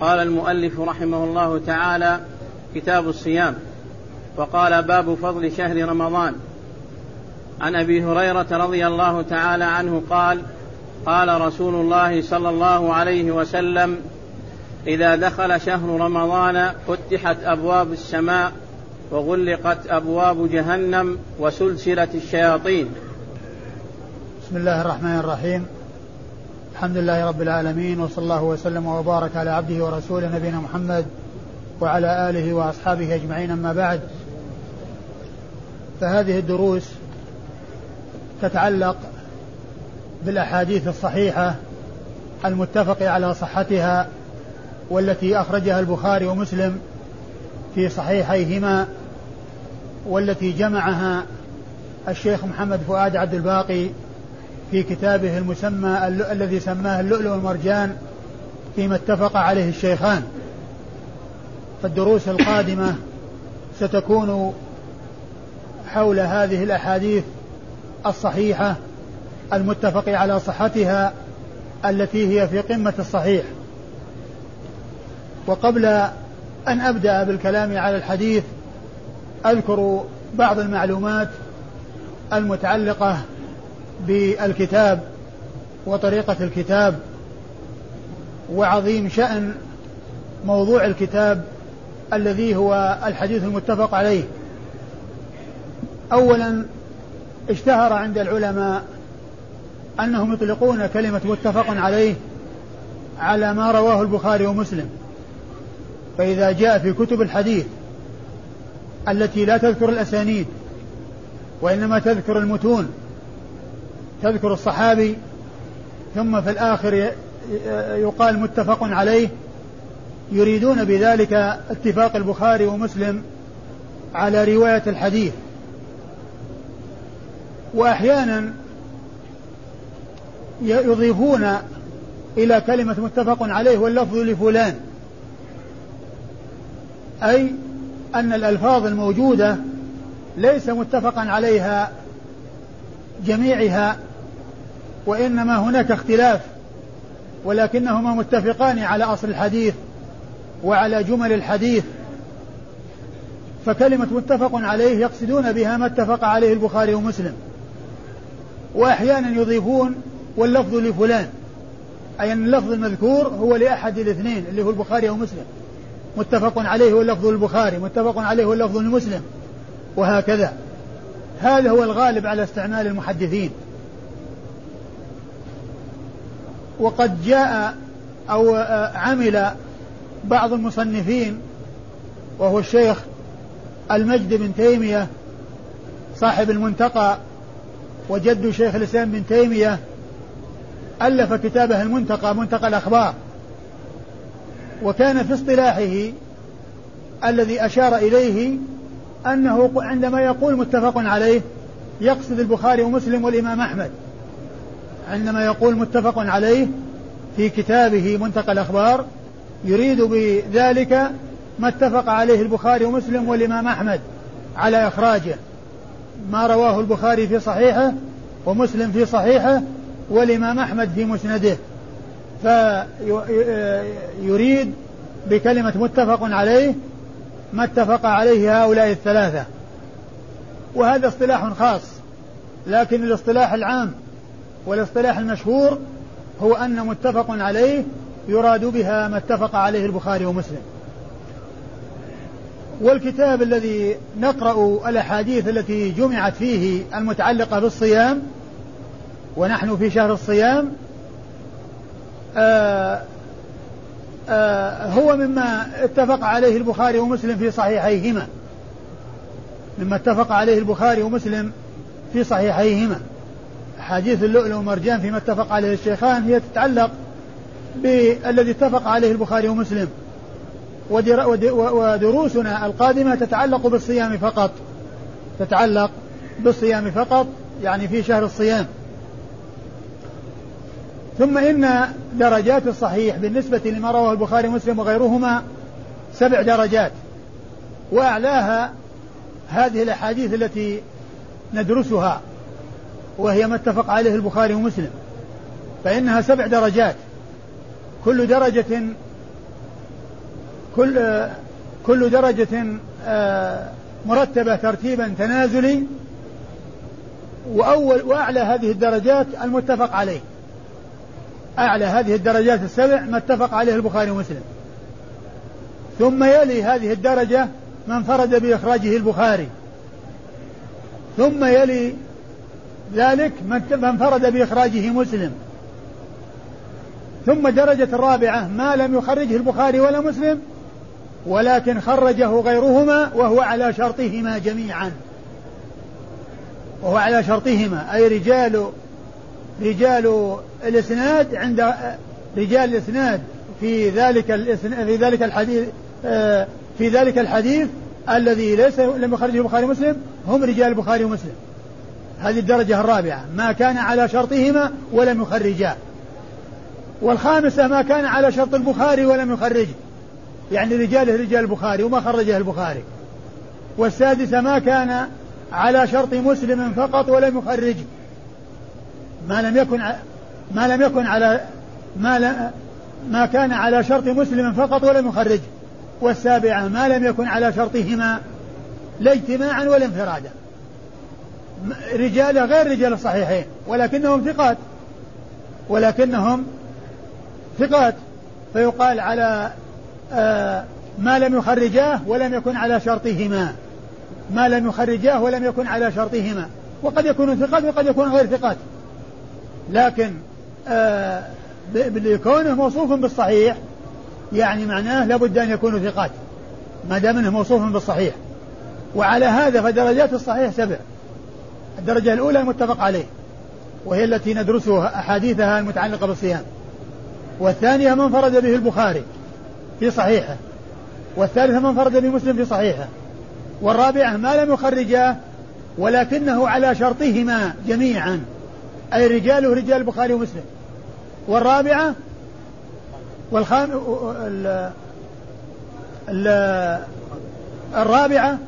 قال المؤلف رحمه الله تعالى كتاب الصيام وقال باب فضل شهر رمضان. عن أبي هريرة رضي الله تعالى عنه قال قال رسول الله صلى الله عليه وسلم إذا دخل شهر رمضان فتحت أبواب السماء وغلقت أبواب جهنم وسلسلة الشياطين. بسم الله الرحمن الرحيم. الحمد لله رب العالمين وصلى الله وسلم وبارك على عبده ورسوله نبينا محمد وعلى آله وأصحابه أجمعين أما بعد. فهذه الدروس تتعلق بالأحاديث الصحيحة المتفق على صحتها والتي أخرجها البخاري ومسلم في صحيحيهما والتي جمعها الشيخ محمد فؤاد عبد الباقي في كتابه المسمى الذي سماه اللؤلؤ والمرجان فيما اتفق عليه الشيخان. فالدروس القادمة ستكون حول هذه الأحاديث الصحيحة المتفق على صحتها التي هي في قمة الصحيح. وقبل أن أبدأ بالكلام على الحديث أذكر بعض المعلومات المتعلقة بالكتاب وطريقة الكتاب وعظيم شأن موضوع الكتاب الذي هو الحديث المتفق عليه. أولا اشتهر عند العلماء أنهم يطلقون كلمة متفق عليه على ما رواه البخاري ومسلم. فإذا جاء في كتب الحديث التي لا تذكر الأسانيد وإنما تذكر المتون تذكر الصحابي ثم في الآخر يقال متفق عليه يريدون بذلك اتفاق البخاري ومسلم على رواية الحديث. وأحيانا يضيفون إلى كلمة متفق عليه واللفظ لفلان. أي أن الألفاظ الموجودة ليس متفقا عليها جميعها وإنما هناك اختلاف ولكنهما متفقان على أصل الحديث وعلى جمل الحديث فكلمة متفق عليه يقصدون بها ما اتفق عليه البخاري ومسلم وأحيانا يضيفون واللفظ لفلان أي أن اللفظ المذكور هو لأحد الاثنين اللي هو البخاري ومسلم متفق عليه واللفظ البخاري متفق عليه واللفظ المسلم وهكذا. هذا هو الغالب على استعمال المحدثين. وقد جاء أو عمل بعض المصنفين وهو الشيخ المجد بن تيمية صاحب المنتقى وجد شيخ الإسلام بن تيمية ألف كتابه المنتقى منتقى الأخبار. وكان في اصطلاحه الذي أشار إليه أنه عندما يقول متفق عليه يقصد البخاري ومسلم والإمام أحمد. عندما يقول متفق عليه في كتابه منتقى الأخبار يريد بذلك ما اتفق عليه البخاري ومسلم والإمام أحمد على إخراجه. ما رواه البخاري في صحيحه ومسلم في صحيحه والإمام أحمد في مسنده. فيريد بكلمة متفق عليه ما اتفق عليه هؤلاء الثلاثة. وهذا اصطلاح خاص لكن الاصطلاح العام والاصطلاح المشهور هو أن متفق عليه يراد بها ما اتفق عليه البخاري ومسلم. والكتاب الذي نقرأ الأحاديث التي جمعت فيه المتعلقة بالصيام ونحن في شهر الصيام آآ آه، آآ آه، هو مما اتفق عليه البخاري ومسلم في صحيحيهما. مما اتفق عليه البخاري ومسلم في صحيحيهما. حديث اللؤلؤ والمرجان فيما اتفق عليه الشيخان هي تتعلق بالذي اتفق عليه البخاري ومسلم. ودروسنا القادمة تتعلق بالصيام فقط. تتعلق بالصيام فقط يعني في شهر الصيام. ثم إن درجات الصحيح بالنسبة لما رواه البخاري ومسلم وغيرهما سبع درجات. وأعلاها هذه الأحاديث التي ندرسها. وهي ما اتفق عليه البخاري ومسلم. فإنها سبع درجات. كل درجة كل كل درجة مرتبة ترتيبا تنازلي. وأول وأعلى هذه الدرجات المتفق عليه. أعلى هذه الدرجات السبع ما اتفق عليه البخاري ومسلم. ثم يلي هذه الدرجة من انفرد بإخراجه البخاري. ثم يلي ذلك من انفرد بإخراجه مسلم. ثم درجة الرابعة ما لم يخرجه البخاري ولا مسلم ولكن خرجه غيرهما وهو على شرطهما جميعا. وهو على شرطهما أي رجال رجال الإسناد عند رجال الإسناد في ذلك في ذلك الحديث آه، في ذلك الحديث الذي ليس لم يخرجه البخاري ومسلم هم رجال البخاري ومسلم. هذه الدرجة الرابعة ما كان على شرطهما ولم يخرجاه والخامسة ما كان على شرط البخاري ولم يخرجه يعني رجاله رجال البخاري وما خرجه البخاري. والسادسة ما كان على شرط مسلم فقط ولم يخرجه ما لم يكن ما لم يكن على ما ما كان على شرط مسلم فقط ولم يخرجه والسابعة ما لم يكن على شرطهما لا اجتماعا ولا انفرادا. رجال غير رجال الصحيحين ولكنهم ثقات. ولكنهم ثقات. فيقال على آه ما لم يخرجاه ولم يكن على شرطهما. ما لم يخرجاه ولم يكن على شرطهما. وقد يكون ثقات وقد يكون غير ثقات. لكن آه لكونه موصوف بالصحيح يعني معناه لابد أن يكونوا ثقات. ما دام إنه موصوف بالصحيح. وعلى هذا فدرجات الصحيح سبع. الدرجة الأولى المتفق عليه وهي التي ندرسها أحاديثها المتعلقة بالصيام. والثانية من فرد به البخاري في صحيحه والثالثة من فرد به مسلم في صحيحه والرابعة ما لم يخرجاه ولكنه على شرطهما جميعا أي رجاله رجال البخاري ومسلم. والرابعة والخام ال... ال... الرابعة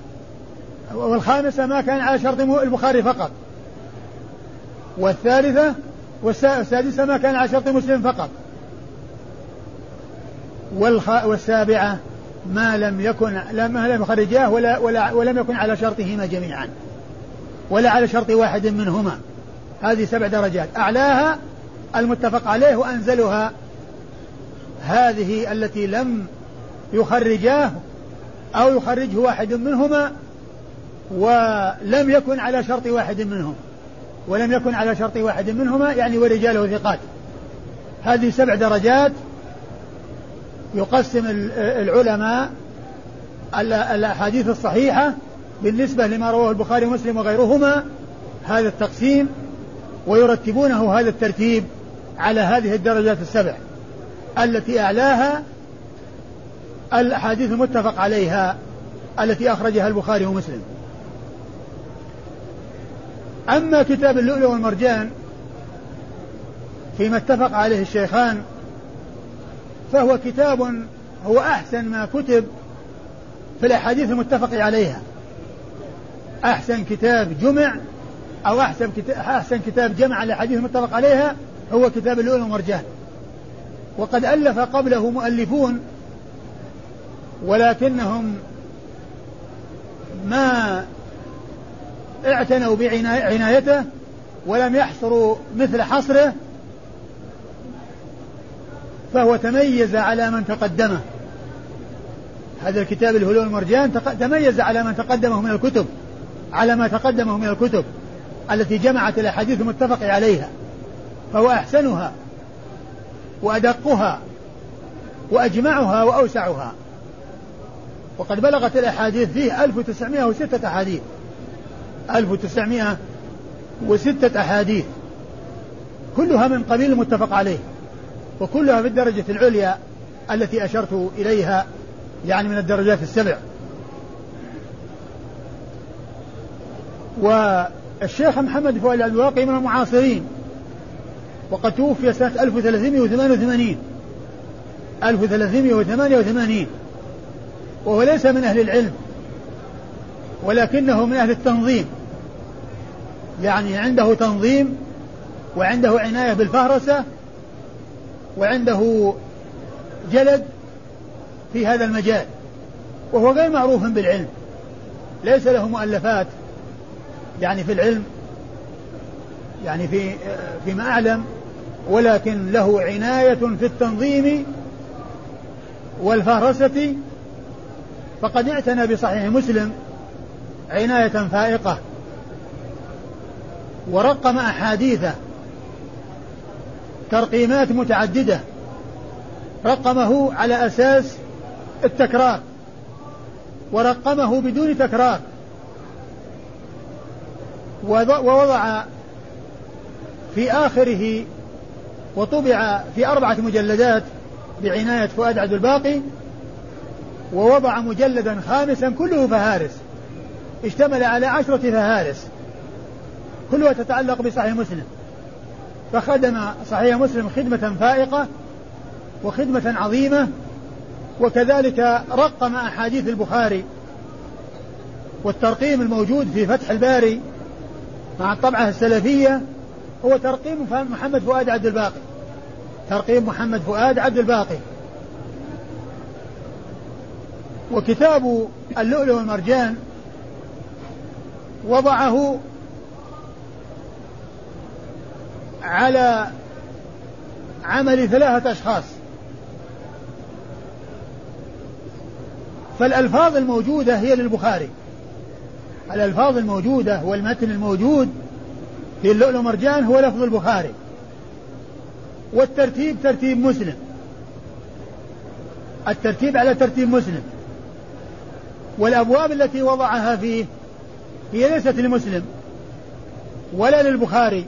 والخامسة ما كان على شرط البخاري فقط. والثالثة والسادسة ما كان على شرط مسلم فقط. والسابعة ما لم يكن ما لم يخرجاه ولا, ولا ولم يكن على شرطهما جميعا. ولا على شرط واحد منهما. هذه سبع درجات. أعلاها المتفق عليه وأنزلها. هذه التي لم يخرجاه أو يخرجه واحد منهما ولم يكن على شرط واحد منهم. ولم يكن على شرط واحد منهما يعني ورجاله ثقات. هذه سبع درجات يقسم العلماء الأحاديث الصحيحة بالنسبة لما رواه البخاري ومسلم وغيرهما هذا التقسيم ويرتبونه هذا الترتيب على هذه الدرجات السبع التي أعلاها الأحاديث المتفق عليها التي أخرجها البخاري ومسلم. أما كتاب اللؤلؤ والمرجان فيما اتفق عليه الشيخان فهو كتاب هو أحسن ما كتب في الأحاديث المتفق عليها. أحسن كتاب جمع أو أحسن كتاب, أحسن كتاب جمع الأحاديث المتفق عليها هو كتاب اللؤلؤ والمرجان. وقد ألف قبله مؤلفون ولكنهم ما اعتنوا بعنايته ولم يحصروا مثل حصره فهو تميز على من تقدمه. هذا الكتاب الهلول المرجان تميز على من تقدمه من الكتب على ما تقدمه من الكتب التي جمعت الأحاديث المتفق عليها فهو أحسنها وأدقها وأجمعها وأوسعها. وقد بلغت الأحاديث فيه 1906 أحاديث. 1906 أحاديث. كلها من قبيل المتفق عليه وكلها في الدرجة العليا التي أشرت إليها يعني من الدرجات السبع. والشيخ محمد فؤاد الواقي من المعاصرين وقد توفي سنة 1388 1388 وهو ليس من أهل العلم. ولكنه من أهل التنظيم. يعني عنده تنظيم وعنده عناية بالفهرسة وعنده جلد في هذا المجال وهو غير معروف بالعلم. ليس له مؤلفات يعني في العلم يعني في فيما أعلم ولكن له عناية في التنظيم والفهرسة. فقد اعتنى بصحيح مسلم عناية فائقة. ورقم أحاديثه ترقيمات متعددة. رقمه على أساس التكرار. ورقمه بدون تكرار. ووضع في آخره وطبع في أربعة مجلدات بعناية فؤاد عبد الباقي ووضع مجلدا خامسا كله فهارس. اشتمل على عشرة فهارس. كلها تتعلق بصحيح مسلم. فخدم صحيح مسلم خدمة فائقة وخدمة عظيمة وكذلك رقم أحاديث البخاري والترقيم الموجود في فتح الباري مع الطبعة السلفية. هو ترقيم محمد فؤاد عبد الباقي. ترقيم محمد فؤاد عبد الباقي. وكتاب اللؤلؤ والمرجان وضعه على عمل ثلاثة أشخاص. فالألفاظ الموجودة هي للبخاري. الألفاظ الموجودة والمتن الموجود في اللؤلؤ مرجان هو لفظ البخاري. والترتيب ترتيب مسلم. الترتيب على ترتيب مسلم. والأبواب التي وضعها فيه هي ليست لمسلم ولا للبخاري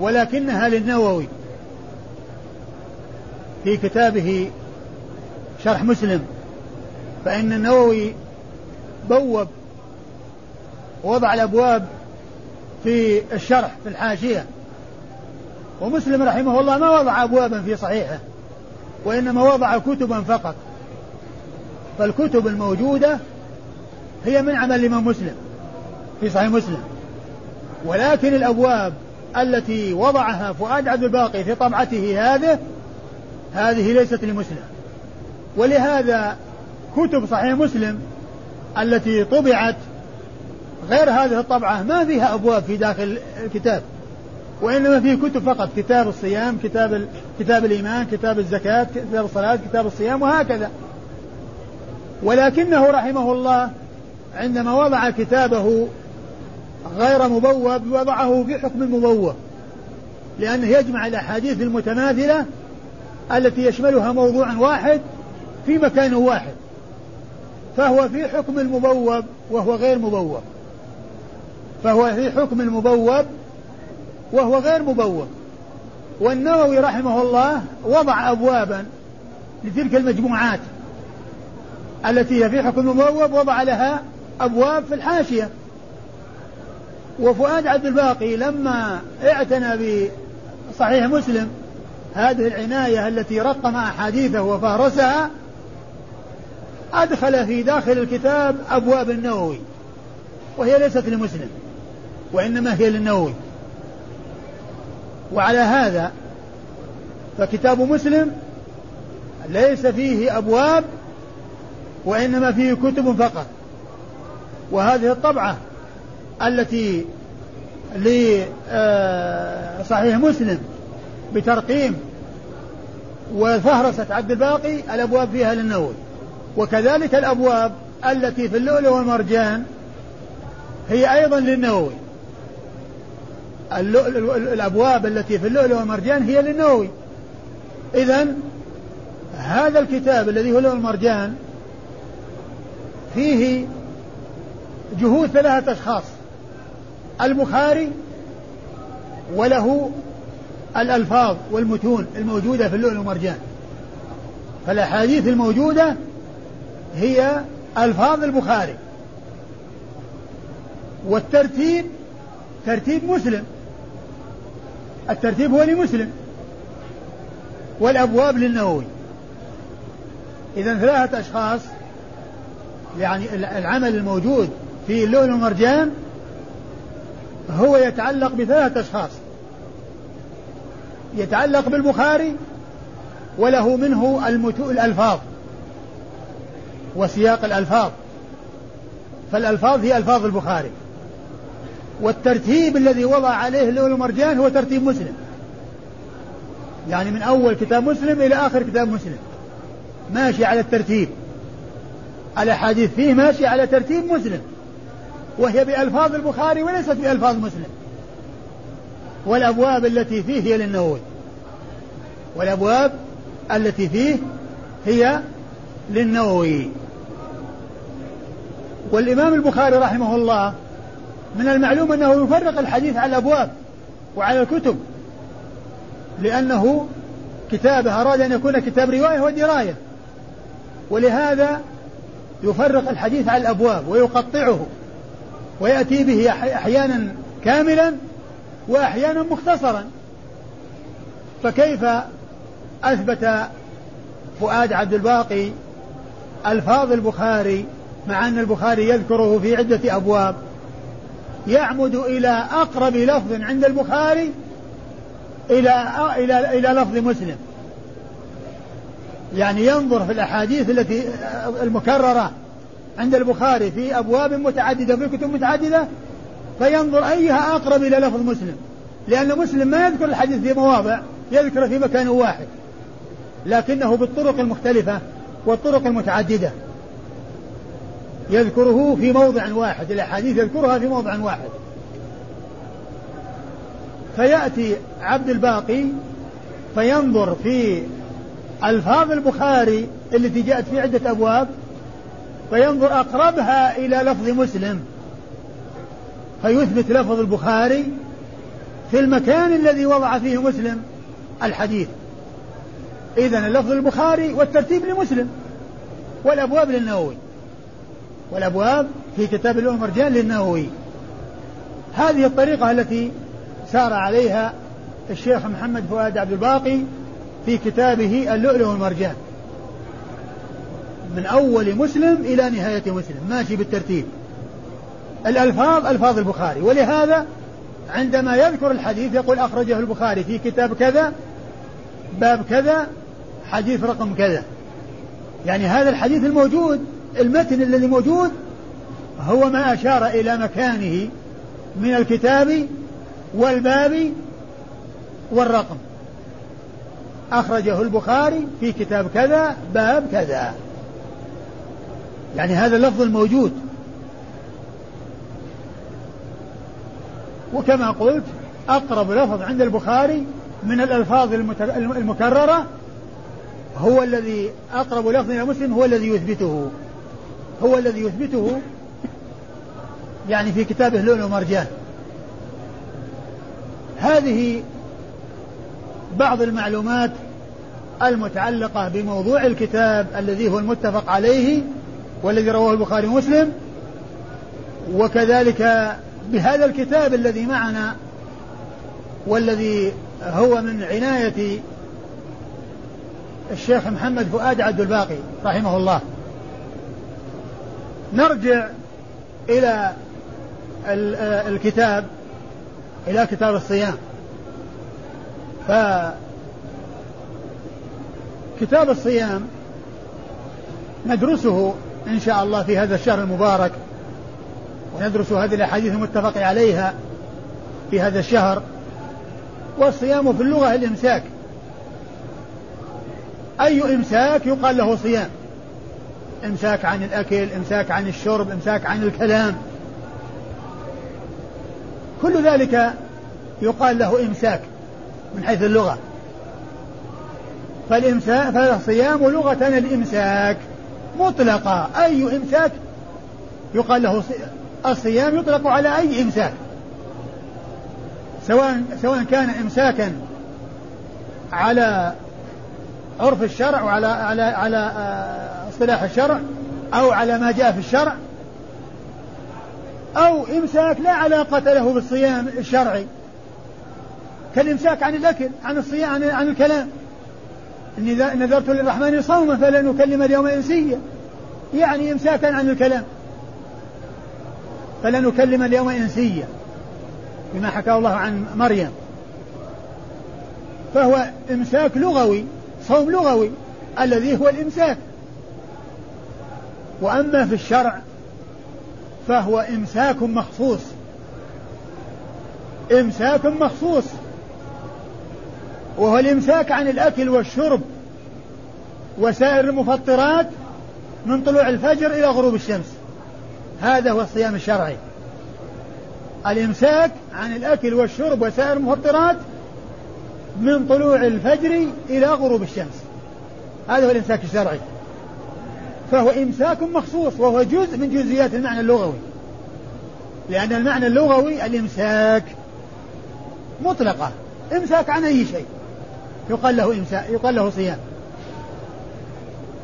ولكنها للنووي. في كتابه شرح مسلم فإن النووي بوب وضع الأبواب في الشرح في الحاشية. ومسلم رحمه الله ما وضع أبوابا في صحيحه وإنما وضع كتبا فقط. فالكتب الموجودة هي من عمل الإمام مسلم. في صحيح مسلم. ولكن الأبواب التي وضعها فؤاد عبد الباقي في طبعته هذه هذه ليست لمسلم. ولهذا كتب صحيح مسلم التي طبعت غير هذه الطبعة ما فيها أبواب في داخل الكتاب. وإنما فيه كتب فقط كتاب الصيام كتاب كتاب الإيمان كتاب الزكاة كتاب الصلاة كتاب الصيام وهكذا. ولكنه رحمه الله عندما وضع كتابه غير مبوب وضعه في حكم المبوب لأنه يجمع الأحاديث المتماثلة التي يشملها موضوع واحد في مكان واحد فهو في حكم المبوب وهو غير مبوب فهو في حكم المبوب وهو غير مبوب والنووي رحمه الله وضع أبوابا لتلك المجموعات التي هي في حكم المبوب وضع لها أبواب في الحاشية. وفؤاد عبد الباقي لما اعتنى بصحيح مسلم هذه العناية التي رقم أحاديثه وفهرسها أدخل في داخل الكتاب أبواب النووي وهي ليست لمسلم وإنما هي للنووي. وعلى هذا فكتاب مسلم ليس فيه أبواب وإنما فيه كتب فقط. وهذه الطبعة التي لصحيح آه، مسلم بترقيم وفهرسة عبد الباقي الأبواب فيها للنووي. وكذلك الأبواب التي في اللؤلؤ والمرجان هي أيضا للنووي. الأبواب التي في اللؤلؤ والمرجان هي للنووي. إذا هذا الكتاب الذي هو اللؤلؤ والمرجان فيه جهود ثلاثة أشخاص. البخاري وله الألفاظ والمتون الموجودة في اللؤلؤ والمرجان فالأحاديث الموجودة هي ألفاظ البخاري والترتيب ترتيب مسلم. الترتيب هو لمسلم. والأبواب للنووي. إذا ثلاثة أشخاص يعني العمل الموجود في اللؤلؤ والمرجان هو يتعلق بثلاثة أشخاص. يتعلق بالبخاري وله منه الألفاظ. وسياق الألفاظ. فالألفاظ هي ألفاظ البخاري. والترتيب الذي وضع عليه اللؤلؤ والمرجان هو ترتيب مسلم. يعني من أول كتاب مسلم إلى آخر كتاب مسلم. ماشي على الترتيب. الأحاديث فيه ماشي على ترتيب مسلم. وهي بألفاظ البخاري وليست بألفاظ مسلم. والأبواب التي فيه هي للنووي. والأبواب التي فيه هي للنووي. والإمام البخاري رحمه الله من المعلوم أنه يفرق الحديث على الأبواب وعلى الكتب لأنه كتابه أراد أن يكون كتاب رواية ودراية. ولهذا يفرق الحديث على الأبواب ويقطعه. ويأتي به أحيانا كاملا وأحيانا مختصرا. فكيف أثبت فؤاد عبد الباقي ألفاظ البخاري مع أن البخاري يذكره في عدة أبواب؟ يعمد إلى أقرب لفظ عند البخاري إلى إلى إلى لفظ مسلم. يعني ينظر في الأحاديث التي المكررة عند البخاري في أبواب متعددة في كتب متعددة فينظر أيها أقرب إلى لفظ مسلم. لأن مسلم ما يذكر الحديث في مواضع يذكر في مكان واحد. لكنه بالطرق المختلفة والطرق المتعددة. يذكره في موضع واحد الأحاديث يذكرها في موضع واحد. فيأتي عبد الباقي فينظر في ألفاظ البخاري التي جاءت في عدة أبواب فينظر أقربها إلى لفظ مسلم. فيثبت لفظ البخاري في المكان الذي وضع فيه مسلم الحديث. إذا اللفظ البخاري والترتيب لمسلم. والأبواب للنووي. والأبواب في كتاب الأم مرجان للنووي. هذه الطريقة التي سار عليها الشيخ محمد فؤاد عبد الباقي في كتابه اللؤلؤ والمرجان من أول مسلم إلى نهاية مسلم. ماشي بالترتيب. الألفاظ ألفاظ البخاري. ولهذا عندما يذكر الحديث يقول أخرجه البخاري في كتاب كذا باب كذا حديث رقم كذا. يعني هذا الحديث الموجود المتن الذي موجود هو ما أشار إلى مكانه من الكتاب والباب والرقم. أخرجه البخاري في كتاب كذا باب كذا. يعني هذا اللفظ الموجود. وكما قلت أقرب لفظ عند البخاري من الألفاظ المكررة هو الذي أقرب لفظ إلى مسلم هو الذي يثبته. هو الذي يثبته يعني في كتابه لؤلؤ مرجان هذه بعض المعلومات المتعلقة بموضوع الكتاب الذي هو المتفق عليه والذي رواه البخاري ومسلم وكذلك بهذا الكتاب الذي معنا والذي هو من عناية الشيخ محمد فؤاد عبد الباقي رحمه الله. نرجع إلى الكتاب إلى كتاب الصيام. فكتاب الصيام ندرسه إن شاء الله في هذا الشهر المبارك وندرس هذه الأحاديث المتفق عليها في هذا الشهر. والصيام في اللغة الإمساك. أي إمساك يقال له صيام. إمساك عن الأكل إمساك عن الشرب إمساك عن الكلام. كل ذلك يقال له إمساك من حيث اللغة. فالإمساك فالصيام لغة الإمساك. مطلقة. أي إمساك يقال له الصيام يطلق على أي إمساك. سواء سواء كان إمساكا على عرف الشرع وعلى على على آه، اصطلاح الشرع أو على ما جاء في الشرع. أو إمساك لا علاقة له بالصيام الشرعي. كالإمساك عن الأكل عن الصيام عن, الكلام. نذرت للرحمن صوما فلن أكلم اليوم إنسيا. يعني إمساكا عن الكلام. فلن أكلم اليوم إنسيا. بما حكاه الله عن مريم. فهو إمساك لغوي صوم لغوي الذي هو الإمساك. وأما في الشرع فهو إمساك مخصوص. إمساك مخصوص. وهو الإمساك عن الأكل والشرب وسائر المفطرات من طلوع الفجر إلى غروب الشمس. هذا هو الصيام الشرعي. الإمساك عن الأكل والشرب وسائر المفطرات من طلوع الفجر إلى غروب الشمس. هذا هو الإمساك الشرعي. فهو إمساك مخصوص وهو جزء من جزئيات المعنى اللغوي. لأن المعنى اللغوي الإمساك مطلقة. إمساك عن أي شيء. يقال له إمساك يقال له صيام.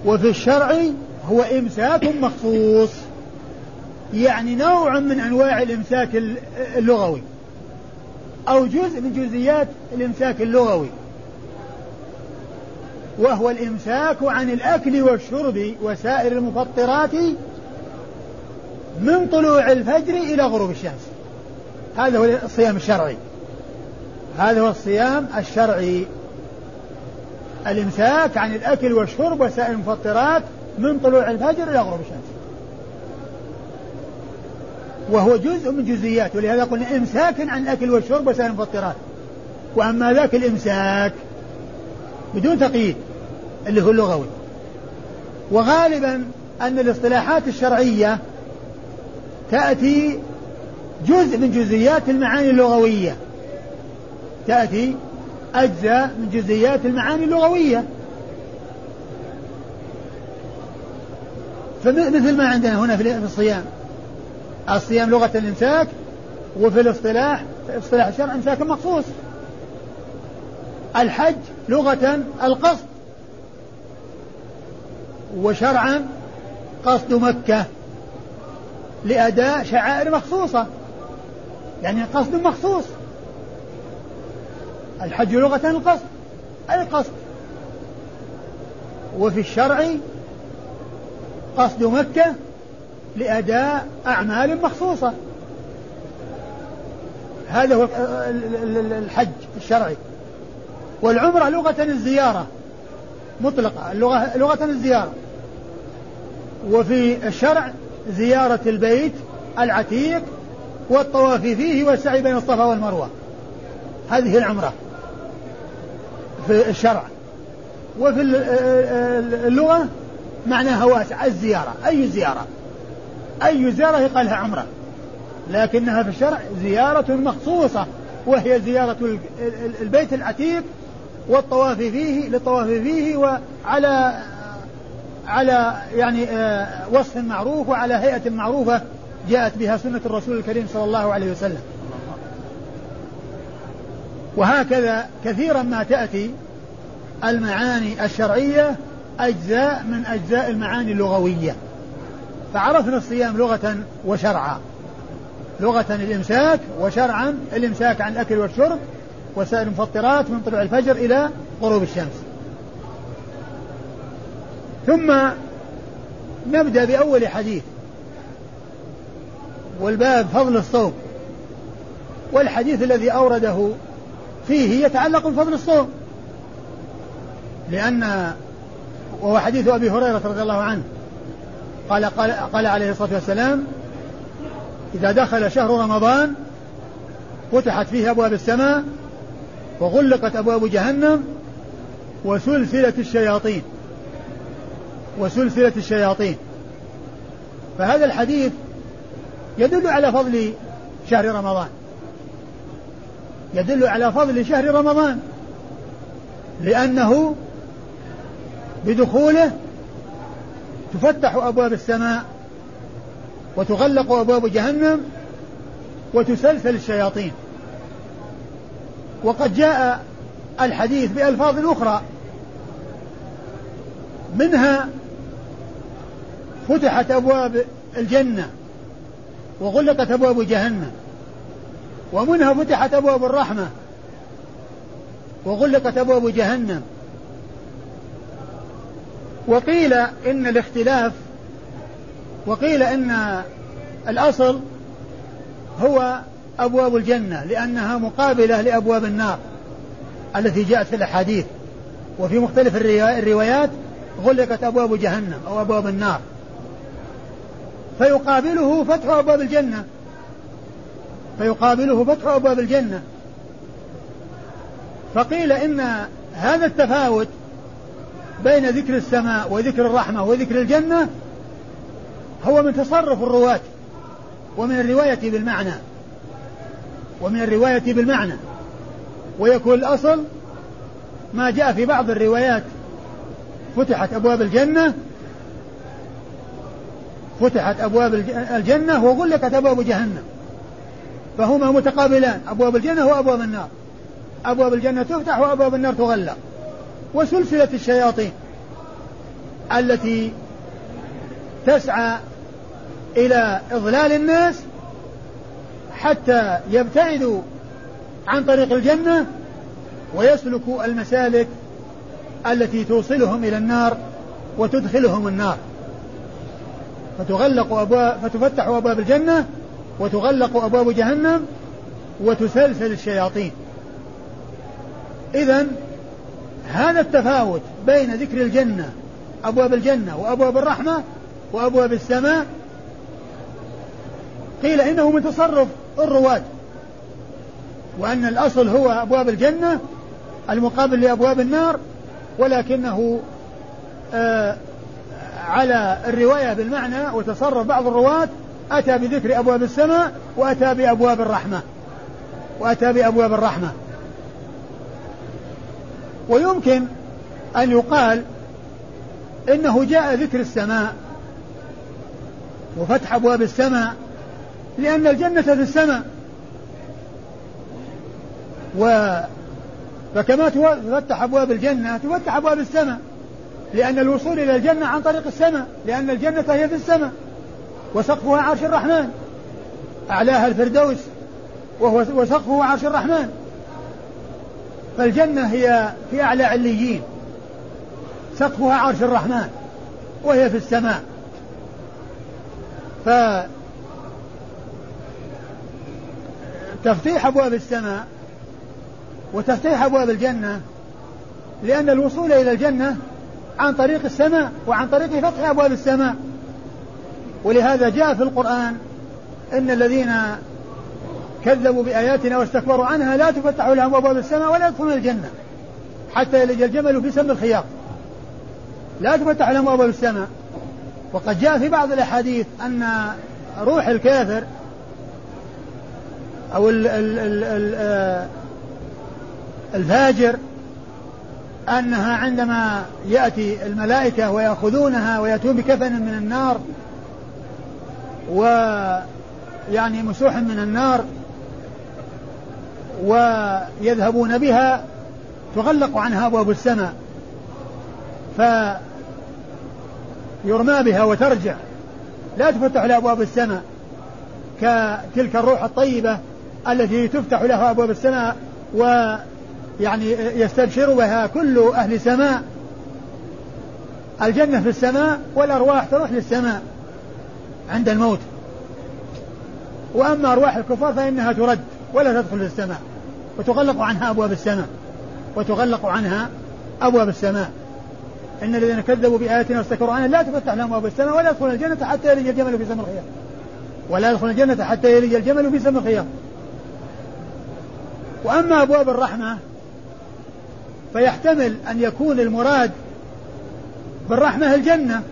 وفي الشرع هو إمساك مخصوص. يعني نوع من أنواع الإمساك اللغوي. أو جزء من جزئيات الإمساك اللغوي. وهو الإمساك عن الأكل والشرب وسائر المفطرات من طلوع الفجر إلى غروب الشمس. هذا هو الصيام الشرعي. هذا هو الصيام الشرعي. الإمساك عن الأكل والشرب وسائر المفطرات من طلوع الفجر إلى غروب الشمس. وهو جزء من جزئيات ولهذا قلنا إمساك عن الأكل والشرب وسائر المفطرات. وأما ذاك الإمساك بدون تقييد اللي هو اللغوي. وغالبا أن الاصطلاحات الشرعية تأتي جزء من جزئيات المعاني اللغوية. تأتي أجزاء من جزئيات المعاني اللغوية. فمثل ما عندنا هنا في الصيام. الصيام لغة الإمساك وفي الاصطلاح اصطلاح الشرع إمساك مخصوص. الحج لغة القصد. وشرعا قصد مكة لأداء شعائر مخصوصة. يعني قصد مخصوص. الحج لغة القصد أي قصد وفي الشرع قصد مكة لأداء أعمال مخصوصة. هذا هو الحج الشرعي. والعمرة لغة الزيارة مطلقة اللغة لغة الزيارة. وفي الشرع زيارة البيت العتيق والطواف فيه والسعي بين الصفا والمروة. هذه العمرة. في الشرع. وفي اللغة معناها واسع الزيارة. أي زيارة؟ أي زيارة يقال لها عمرة. لكنها في الشرع زيارة مخصوصة وهي زيارة البيت العتيق والطواف فيه للطواف فيه وعلى على يعني آه، وصف معروف وعلى هيئة معروفة جاءت بها سنة الرسول الكريم صلى الله عليه وسلم. وهكذا كثيرا ما تأتي المعاني الشرعية أجزاء من أجزاء المعاني اللغوية. فعرفنا الصيام لغة وشرعا. لغة الإمساك وشرعا الإمساك عن الأكل والشرب وسائر المفطرات من طلوع الفجر إلى غروب الشمس. ثم نبدأ بأول حديث. والباب فضل الصوم. والحديث الذي أورده فيه يتعلق بفضل الصوم. لأن وهو حديث أبي هريرة رضي الله عنه. قال قال, قال عليه الصلاة والسلام إذا دخل شهر رمضان فتحت فيه أبواب السماء وغلقت أبواب جهنم وسلسلة الشياطين. وسلسلة الشياطين. فهذا الحديث يدل على فضل شهر رمضان. يدل على فضل شهر رمضان. لأنه بدخوله تفتح أبواب السماء وتغلق أبواب جهنم وتسلسل الشياطين. وقد جاء الحديث بألفاظ أخرى. منها فتحت أبواب الجنة وغلقت أبواب جهنم. ومنها فتحت أبواب الرحمة. وغلقت أبواب جهنم. وقيل إن الاختلاف وقيل إن الأصل هو أبواب الجنة لأنها مقابلة لأبواب النار التي جاءت في الأحاديث. وفي مختلف الروايات غلقت أبواب جهنم أو أبواب النار. فيقابله فتح أبواب الجنة. فيقابله فتح أبواب الجنة. فقيل إن هذا التفاوت بين ذكر السماء وذكر الرحمة وذكر الجنة هو من تصرف الرواة ومن الرواية بالمعنى. ومن الرواية بالمعنى. ويكون الأصل ما جاء في بعض الروايات فتحت أبواب الجنة فتحت أبواب الجنة وغلقت أبواب جهنم. فهما متقابلان أبواب الجنة وأبواب النار. أبواب الجنة تفتح وأبواب النار تغلق. وسلسلة الشياطين التي تسعى إلى إضلال الناس حتى يبتعدوا عن طريق الجنة ويسلكوا المسالك التي توصلهم إلى النار وتدخلهم النار. فتغلق أبواب فتفتح أبواب الجنة وتغلق أبواب جهنم وتسلسل الشياطين. إذا هذا التفاوت بين ذكر الجنة أبواب الجنة وأبواب الرحمة وأبواب السماء قيل إنه من تصرف الرواة وأن الأصل هو أبواب الجنة المقابل لأبواب النار ولكنه آه على الرواية بالمعنى وتصرف بعض الرواة أتى بذكر أبواب السماء وأتى بأبواب الرحمة. وأتى بأبواب الرحمة. ويمكن أن يقال إنه جاء ذكر السماء وفتح أبواب السماء لأن الجنة في السماء. و فكما تفتح أبواب الجنة تفتح أبواب السماء لأن الوصول إلى الجنة عن طريق السماء لأن الجنة هي في السماء. وسقفها عرش الرحمن. أعلاها الفردوس وهو وسقفه عرش الرحمن. فالجنة هي في أعلى عليين. سقفها عرش الرحمن وهي في السماء. ف تفتيح أبواب السماء وتفتيح أبواب الجنة لأن الوصول إلى الجنة عن طريق السماء وعن طريق فتح أبواب السماء. ولهذا جاء في القرآن إن الذين كذبوا بآياتنا واستكبروا عنها لا تفتح لهم أبواب السماء ولا يدخلون الجنة حتى يلج الجمل في سم الخياط. لا تفتح لهم أبواب السماء. وقد جاء في بعض الأحاديث أن روح الكافر أو ال ال ال ال آه، الفاجر أنها عندما يأتي الملائكة ويأخذونها ويأتون بكفن من النار ويعني مسوح من النار ويذهبون بها تغلق عنها أبواب السماء فيرمى بها وترجع لا تفتح لها أبواب السماء كتلك الروح الطيبة التي تفتح لها أبواب السماء ويعني يستبشر بها كل أهل سماء الجنة في السماء والأرواح تروح للسماء. عند الموت. وأما أرواح الكفار فإنها ترد ولا تدخل في السماء. وتغلق عنها أبواب السماء. وتغلق عنها أبواب السماء. إن الذين كذبوا بآياتنا واستكبروا عنها لا تفتح لهم أبواب السماء ولا يدخلون الجنة حتى يلج الجمل في سم الخيام ولا يدخلون الجنة حتى يلج الجمل في سم الخيام وأما أبواب الرحمة فيحتمل أن يكون المراد بالرحمة الجنة.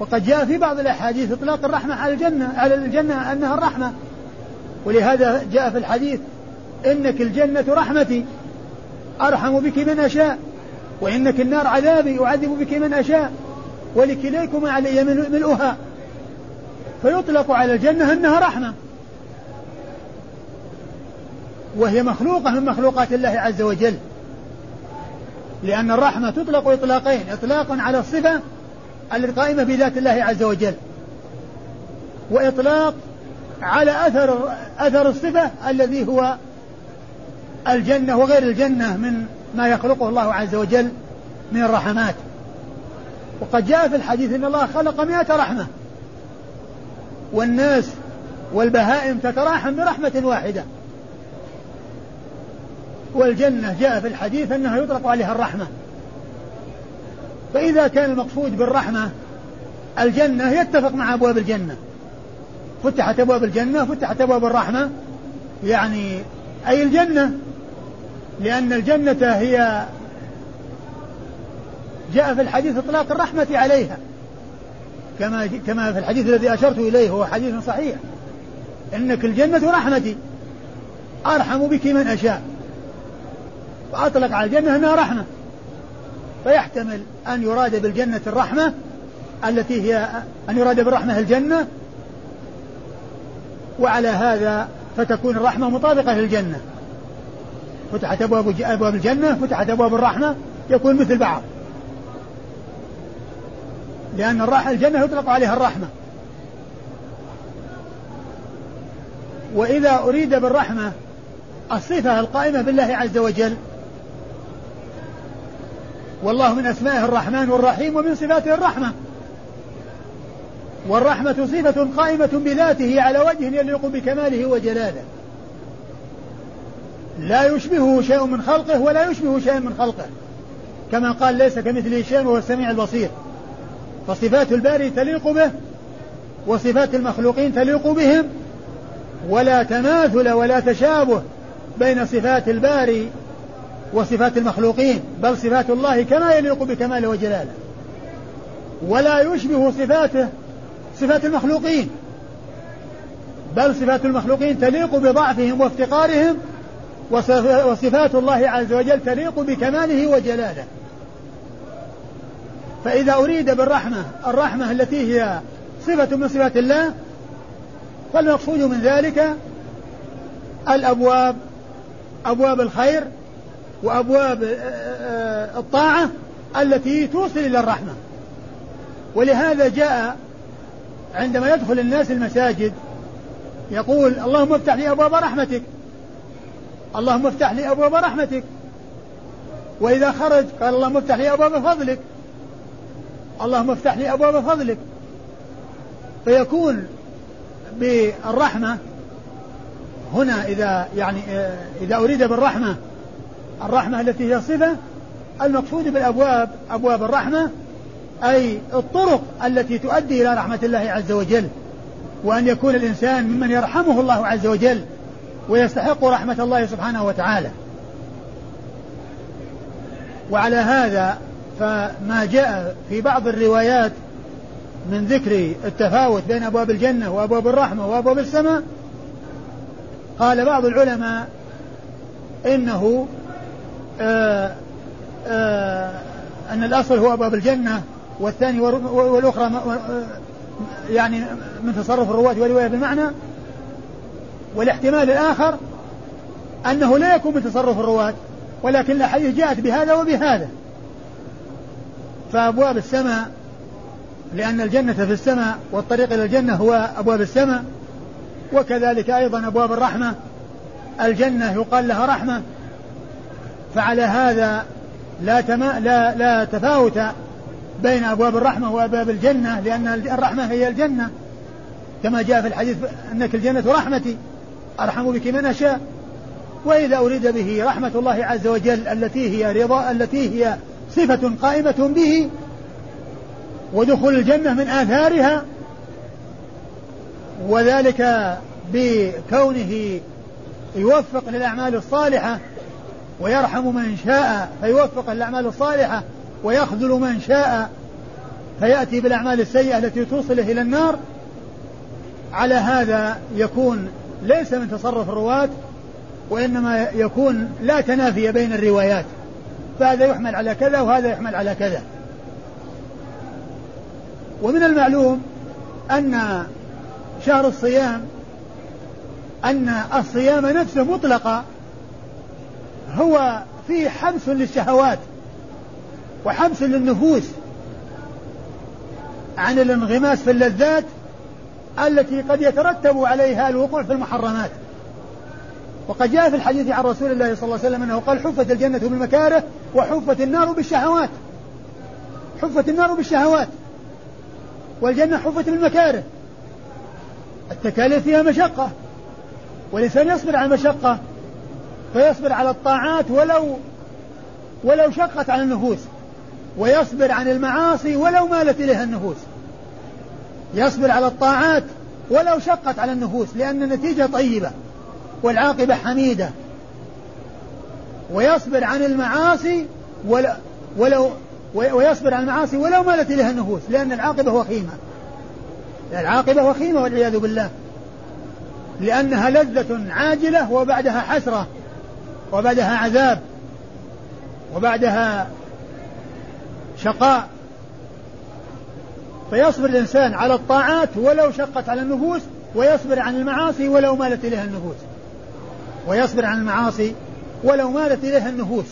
وقد جاء في بعض الأحاديث إطلاق الرحمة على الجنة على الجنة أنها الرحمة. ولهذا جاء في الحديث إنك الجنة رحمتي أرحم بك من أشاء وإنك النار عذابي أعذب بك من أشاء ولكليكما علي ملؤها. فيطلق على الجنة أنها رحمة. وهي مخلوقة من مخلوقات الله عز وجل. لأن الرحمة تطلق إطلاقين إطلاق على الصفة القائمة بذات الله عز وجل. وإطلاق على أثر أثر الصفة الذي هو الجنة وغير الجنة من ما يخلقه الله عز وجل من الرحمات. وقد جاء في الحديث أن الله خلق مئة رحمة. والناس والبهائم تتراحم برحمة واحدة. والجنة جاء في الحديث أنها يطلق عليها الرحمة. فإذا كان المقصود بالرحمة الجنة يتفق مع أبواب الجنة. فتحت أبواب الجنة فتحت أبواب الرحمة. يعني أي الجنة؟ لأن الجنة هي جاء في الحديث إطلاق الرحمة عليها. كما كما في الحديث الذي أشرت إليه هو حديث صحيح. إنك الجنة رحمتي. أرحم بك من أشاء. وأطلق على الجنة أنها رحمة. فيحتمل أن يراد بالجنة الرحمة التي هي أن يراد بالرحمة الجنة. وعلى هذا فتكون الرحمة مطابقة للجنة. فتحت أبواب أبواب الجنة فتحت أبواب الرحمة يكون مثل بعض. لأن الراحة الجنة يطلق عليها الرحمة. وإذا أريد بالرحمة الصفة القائمة بالله عز وجل والله من أسمائه الرحمن والرحيم ومن صفاته الرحمة. والرحمة صفة قائمة بذاته على وجه يليق بكماله وجلاله. لا يشبهه شيء من خلقه ولا يشبه شيء من خلقه. كما قال ليس كمثله شيء وهو السميع البصير. فصفات الباري تليق به وصفات المخلوقين تليق بهم. ولا تماثل ولا تشابه بين صفات الباري وصفات المخلوقين بل صفات الله كما يليق بكماله وجلاله. ولا يشبه صفاته صفات المخلوقين بل صفات المخلوقين تليق بضعفهم وافتقارهم وصفات الله عز وجل تليق بكماله وجلاله. فإذا أريد بالرحمة الرحمة التي هي صفة من صفات الله فالمقصود من ذلك الأبواب أبواب الخير وأبواب آه، آه، الطاعة التي توصل إلى الرحمة. ولهذا جاء عندما يدخل الناس المساجد يقول اللهم افتح لي أبواب رحمتك. اللهم افتح لي أبواب رحمتك. وإذا خرج قال اللهم افتح لي أبواب فضلك. اللهم افتح لي أبواب فضلك. فيكون بالرحمة هنا إذا يعني إذا أريد بالرحمة الرحمة التي هي صفة المقصود بالأبواب أبواب الرحمة أي الطرق التي تؤدي إلى رحمة الله عز وجل. وأن يكون الإنسان ممن يرحمه الله عز وجل ويستحق رحمة الله سبحانه وتعالى. وعلى هذا فما جاء في بعض الروايات من ذكر التفاوت بين أبواب الجنة وأبواب الرحمة وأبواب السماء قال بعض العلماء إنه آه، آه، أن الأصل هو أبواب الجنة والثاني والأخرى يعني من تصرف الرواة ورواية بالمعنى. والاحتمال الآخر أنه لا يكون من تصرف الرواة ولكن الأحاديث جاءت بهذا وبهذا. فأبواب السماء لأن الجنة في السماء والطريق إلى الجنة هو أبواب السماء وكذلك أيضا أبواب الرحمة. الجنة يقال لها رحمة فعلى هذا لا تما لا لا تفاوت بين أبواب الرحمة وأبواب الجنة لأن الرحمة هي الجنة. كما جاء في الحديث أنك الجنة رحمتي أرحم بك من أشاء. وإذا أريد به رحمة الله عز وجل التي هي رضا التي هي صفة قائمة به ودخول الجنة من آثارها وذلك بكونه يوفق للأعمال الصالحة ويرحم من شاء فيوفق للأعمال الصالحة ويخذل من شاء فيأتي بالأعمال السيئة التي توصله إلى النار. على هذا يكون ليس من تصرف الرواة وإنما يكون لا تنافي بين الروايات. فهذا يحمل على كذا وهذا يحمل على كذا. ومن المعلوم أن شهر الصيام أن الصيام نفسه مطلقة. هو فيه حبس للشهوات وحبس للنفوس عن الانغماس في اللذات التي قد يترتب عليها الوقوع في المحرمات. وقد جاء في الحديث عن رسول الله صلى الله عليه وسلم أنه قال حفت الجنة بالمكاره وحفت النار بالشهوات. حفت النار بالشهوات. والجنة حفت بالمكاره. التكاليف فيها مشقة. والانسان يصبر على المشقة. فيصبر على الطاعات ولو ولو شقت على النفوس ويصبر عن المعاصي ولو مالت إليها النفوس. يصبر على الطاعات ولو شقت على النفوس لأن النتيجة طيبة والعاقبة حميدة. ويصبر عن المعاصي ولو ويصبر عن المعاصي ولو مالت إليها النفوس لأن العاقبة وخيمة العاقبة وخيمة والعياذ بالله. لأنها لذة عاجلة وبعدها حسرة. وبعدها عذاب وبعدها شقاء. فيصبر الإنسان على الطاعات ولو شقت على النفوس ويصبر عن المعاصي ولو مالت إليها النفوس. ويصبر عن المعاصي ولو مالت إليها النفوس.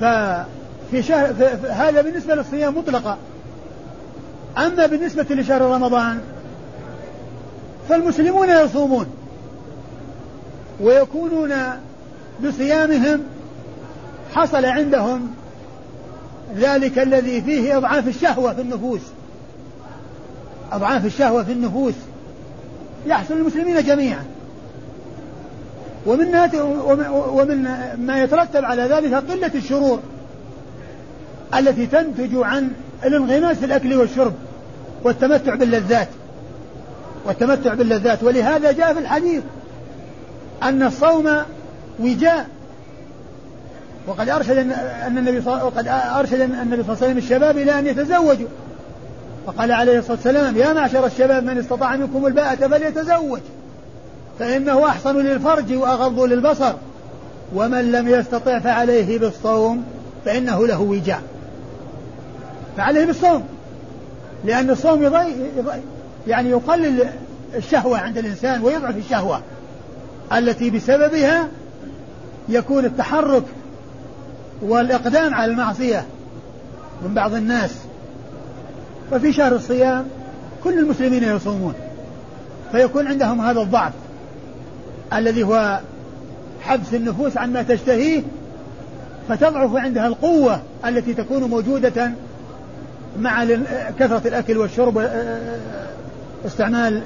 ففي شهر هذا بالنسبة للصيام مطلقة. أما بالنسبة لشهر رمضان فالمسلمون يصومون. ويكونون بصيامهم حصل عندهم ذلك الذي فيه إضعاف الشهوة في النفوس. أضعاف الشهوة في النفوس. يحصل للمسلمين جميعا. ومن ومن ما يترتب على ذلك قلة الشرور التي تنتج عن الانغماس في الأكل والشرب والتمتع باللذات. والتمتع باللذات. ولهذا جاء في الحديث أن الصوم وجاء. وقد أرشد أن النبي وقد أرشد النبي صلى الله عليه وسلم الشباب إلى أن يتزوجوا. فقال عليه الصلاة والسلام يا معشر الشباب من استطاع منكم الباءة فليتزوج. فإنه أحصن للفرج وأغض للبصر. ومن لم يستطع فعليه بالصوم فإنه له وجاء. فعليه بالصوم. لأن الصوم يضي يعني يقلل الشهوة عند الإنسان ويضعف الشهوة. التي بسببها يكون التحرك والإقدام على المعصية من بعض الناس. ففي شهر الصيام كل المسلمين يصومون فيكون عندهم هذا الضعف الذي هو حبس النفوس عما تشتهيه فتضعف عندها القوة التي تكون موجودة مع كثرة الأكل والشرب استعمال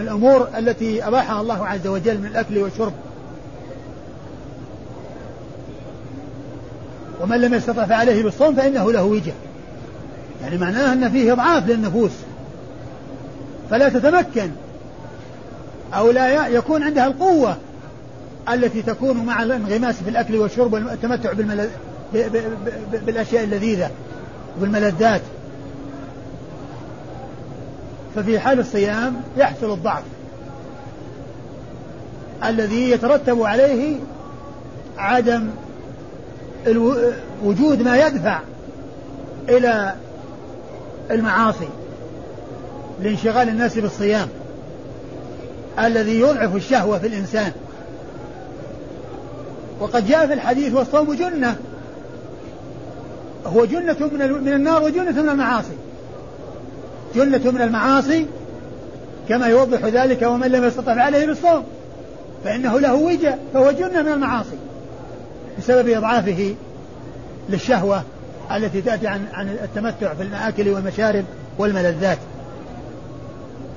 الأمور التي أباحها الله عز وجل من الأكل والشرب. ومن لم يستطع فعليه بالصوم فإنه له وجه. يعني معناه أن فيه إضعاف للنفوس. فلا تتمكن. أو لا يكون عندها القوة التي تكون مع الانغماس في الأكل والشرب والتمتع بالأشياء اللذيذة والملذات ففي حال الصيام يحصل الضعف الذي يترتب عليه عدم وجود ما يدفع إلى المعاصي لانشغال الناس بالصيام الذي يضعف الشهوة في الإنسان. وقد جاء في الحديث والصوم جنة هو جنة من النار وجنة من المعاصي. جنة من المعاصي كما يوضح ذلك ومن لم يستطع عليه بالصوم. فإنه له وجه فهو جنة من المعاصي بسبب إضعافه للشهوة التي تأتي عن عن التمتع في المآكل والمشارب والملذات.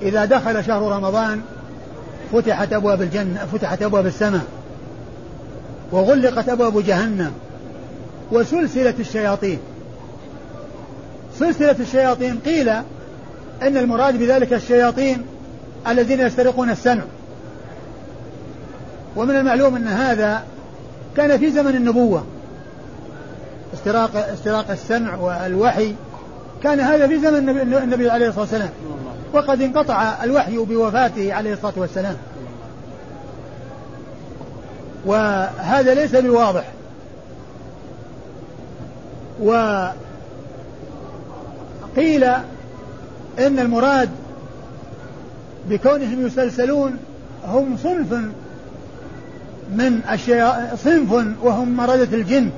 إذا دخل شهر رمضان فتحت أبواب الجنة فتحت أبواب السماء وغلقت أبواب جهنم وسلسلة الشياطين. سلسلة الشياطين قيل أن المراد بذلك الشياطين الذين يسترقون السمع. ومن المعلوم أن هذا كان في زمن النبوة. استراق استراق السمع والوحي كان هذا في زمن النبي عليه الصلاة والسلام. وقد انقطع الوحي بوفاته عليه الصلاة والسلام. وهذا ليس بواضح وقيل إن المراد بكونهم يسلسلون هم صنف من الشيا... صنف وهم مردة الجن.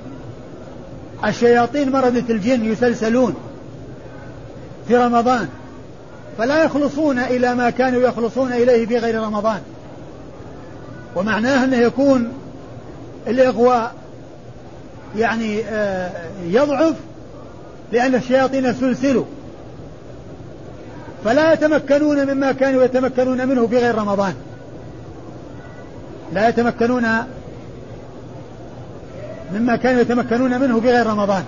الشياطين مردة الجن يسلسلون في رمضان. فلا يخلصون إلى ما كانوا يخلصون إليه في غير رمضان. ومعناه أنه يكون الإغواء يعني آه، يضعف لأن الشياطين سلسلوا. فلا يتمكنون مما كانوا يتمكنون منه في غير رمضان. لا يتمكنون مما كانوا يتمكنون منه في غير رمضان.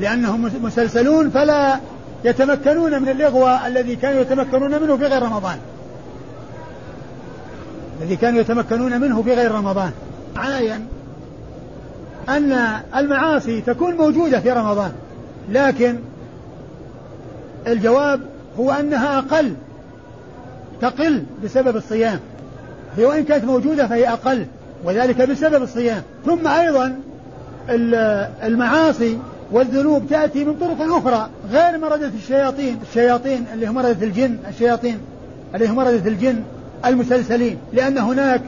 لأنهم مسلسلون فلا يتمكنون من الإغواء الذي كانوا يتمكنون منه في غير رمضان. الذي كانوا يتمكنون منه في غير رمضان. عاين أن المعاصي تكون موجودة في رمضان. لكن الجواب هو أنها أقل تقل بسبب الصيام. هي وإن كانت موجودة فهي أقل وذلك بسبب الصيام. ثم أيضا المعاصي والذنوب تأتي من طرق أخرى غير مردة الشياطين الشياطين اللي هم مردة الجن الشياطين اللي هم مردة الجن المسلسلين. لأن هناك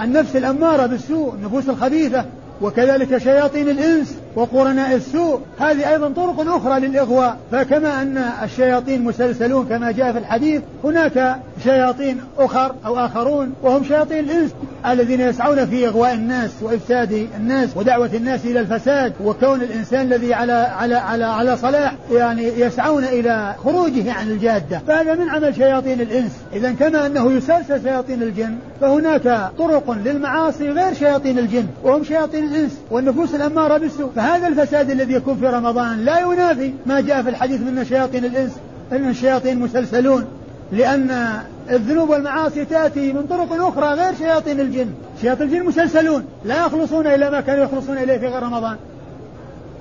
النفس الأمارة بالسوء النفوس الخبيثة وكذلك شياطين الإنس. وقرناء السوء. هذه أيضا طرق أخرى للإغواء. فكما أن الشياطين مسلسلون كما جاء في الحديث هناك شياطين أخر أو آخرون وهم شياطين الإنس الذين يسعون في إغواء الناس وإفساد الناس ودعوة الناس إلى الفساد. وكون الإنسان الذي على على على على صلاح يعني يسعون إلى خروجه عن الجادة. فهذا من عمل شياطين الإنس. إذا كما أنه يسلسل شياطين الجن فهناك طرق للمعاصي غير شياطين الجن وهم شياطين الإنس. والنفوس الأمارة بالسوء. فهذا الفساد الذي يكون في رمضان لا ينافي ما جاء في الحديث من شياطين الإنس أن الشياطين مسلسلون لأن الذنوب والمعاصي تأتي من طرق أخرى غير شياطين الجن. شياطين الجن مسلسلون لا يخلصون إلى ما كانوا يخلصون إليه في غير رمضان.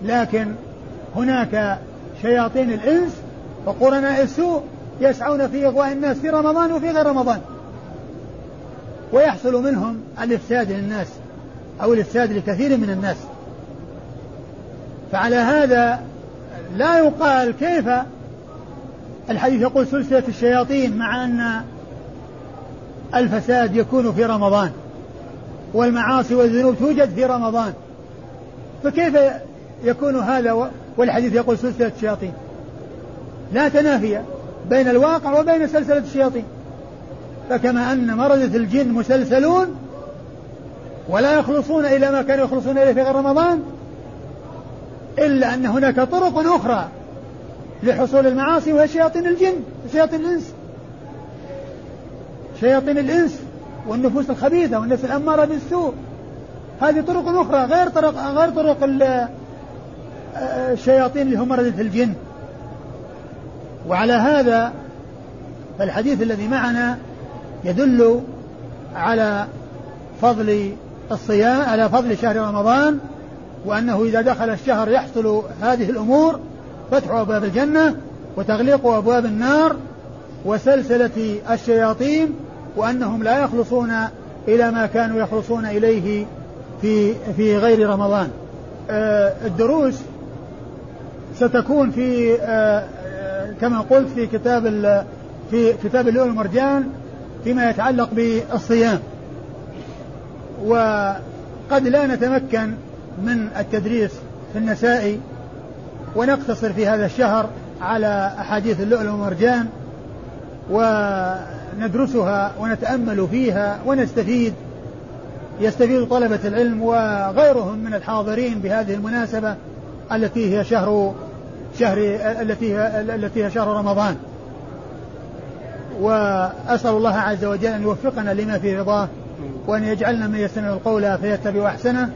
لكن هناك شياطين الإنس وقرناء السوء يسعون في إغواء الناس في رمضان وفي غير رمضان. ويحصل منهم الإفساد للناس أو الإفساد لكثير من الناس. فعلى هذا لا يقال كيف الحديث يقول سلسلة الشياطين مع أن الفساد يكون في رمضان والمعاصي والذنوب توجد في رمضان. فكيف يكون هذا والحديث يقول سلسلة الشياطين؟ لا تنافي بين الواقع وبين سلسلة الشياطين. فكما أن مردة الجن مسلسلون ولا يخلصون إلى ما كانوا يخلصون إليه في غير رمضان إلا أن هناك طرق أخرى لحصول المعاصي وهي شياطين الجن شياطين الإنس. شياطين الإنس والنفوس الخبيثة والنفس الأمارة بالسوء. هذه طرق أخرى غير طرق غير طرق الشياطين اللي هم مردة الجن. وعلى هذا فالحديث الذي معنا يدل على فضل الصيام على فضل شهر رمضان وأنه إذا دخل الشهر يحصل هذه الأمور فتح أبواب الجنة وتغليق أبواب النار وسلسلة الشياطين وأنهم لا يخلصون إلى ما كانوا يخلصون إليه في في غير رمضان. آه الدروس ستكون في آه كما قلت في كتاب في كتاب اللؤلؤ والمرجان فيما يتعلق بالصيام. وقد لا نتمكن من التدريس في النسائي ونقتصر في هذا الشهر على أحاديث اللؤلؤ والمرجان وندرسها ونتأمل فيها ونستفيد يستفيد طلبة العلم وغيرهم من الحاضرين بهذه المناسبة التي هي شهر شهر التي هي التي هي شهر رمضان. وأسأل الله عز وجل أن يوفقنا لما في رضاه وأن يجعلنا من يستمع القول فيتبع أحسنه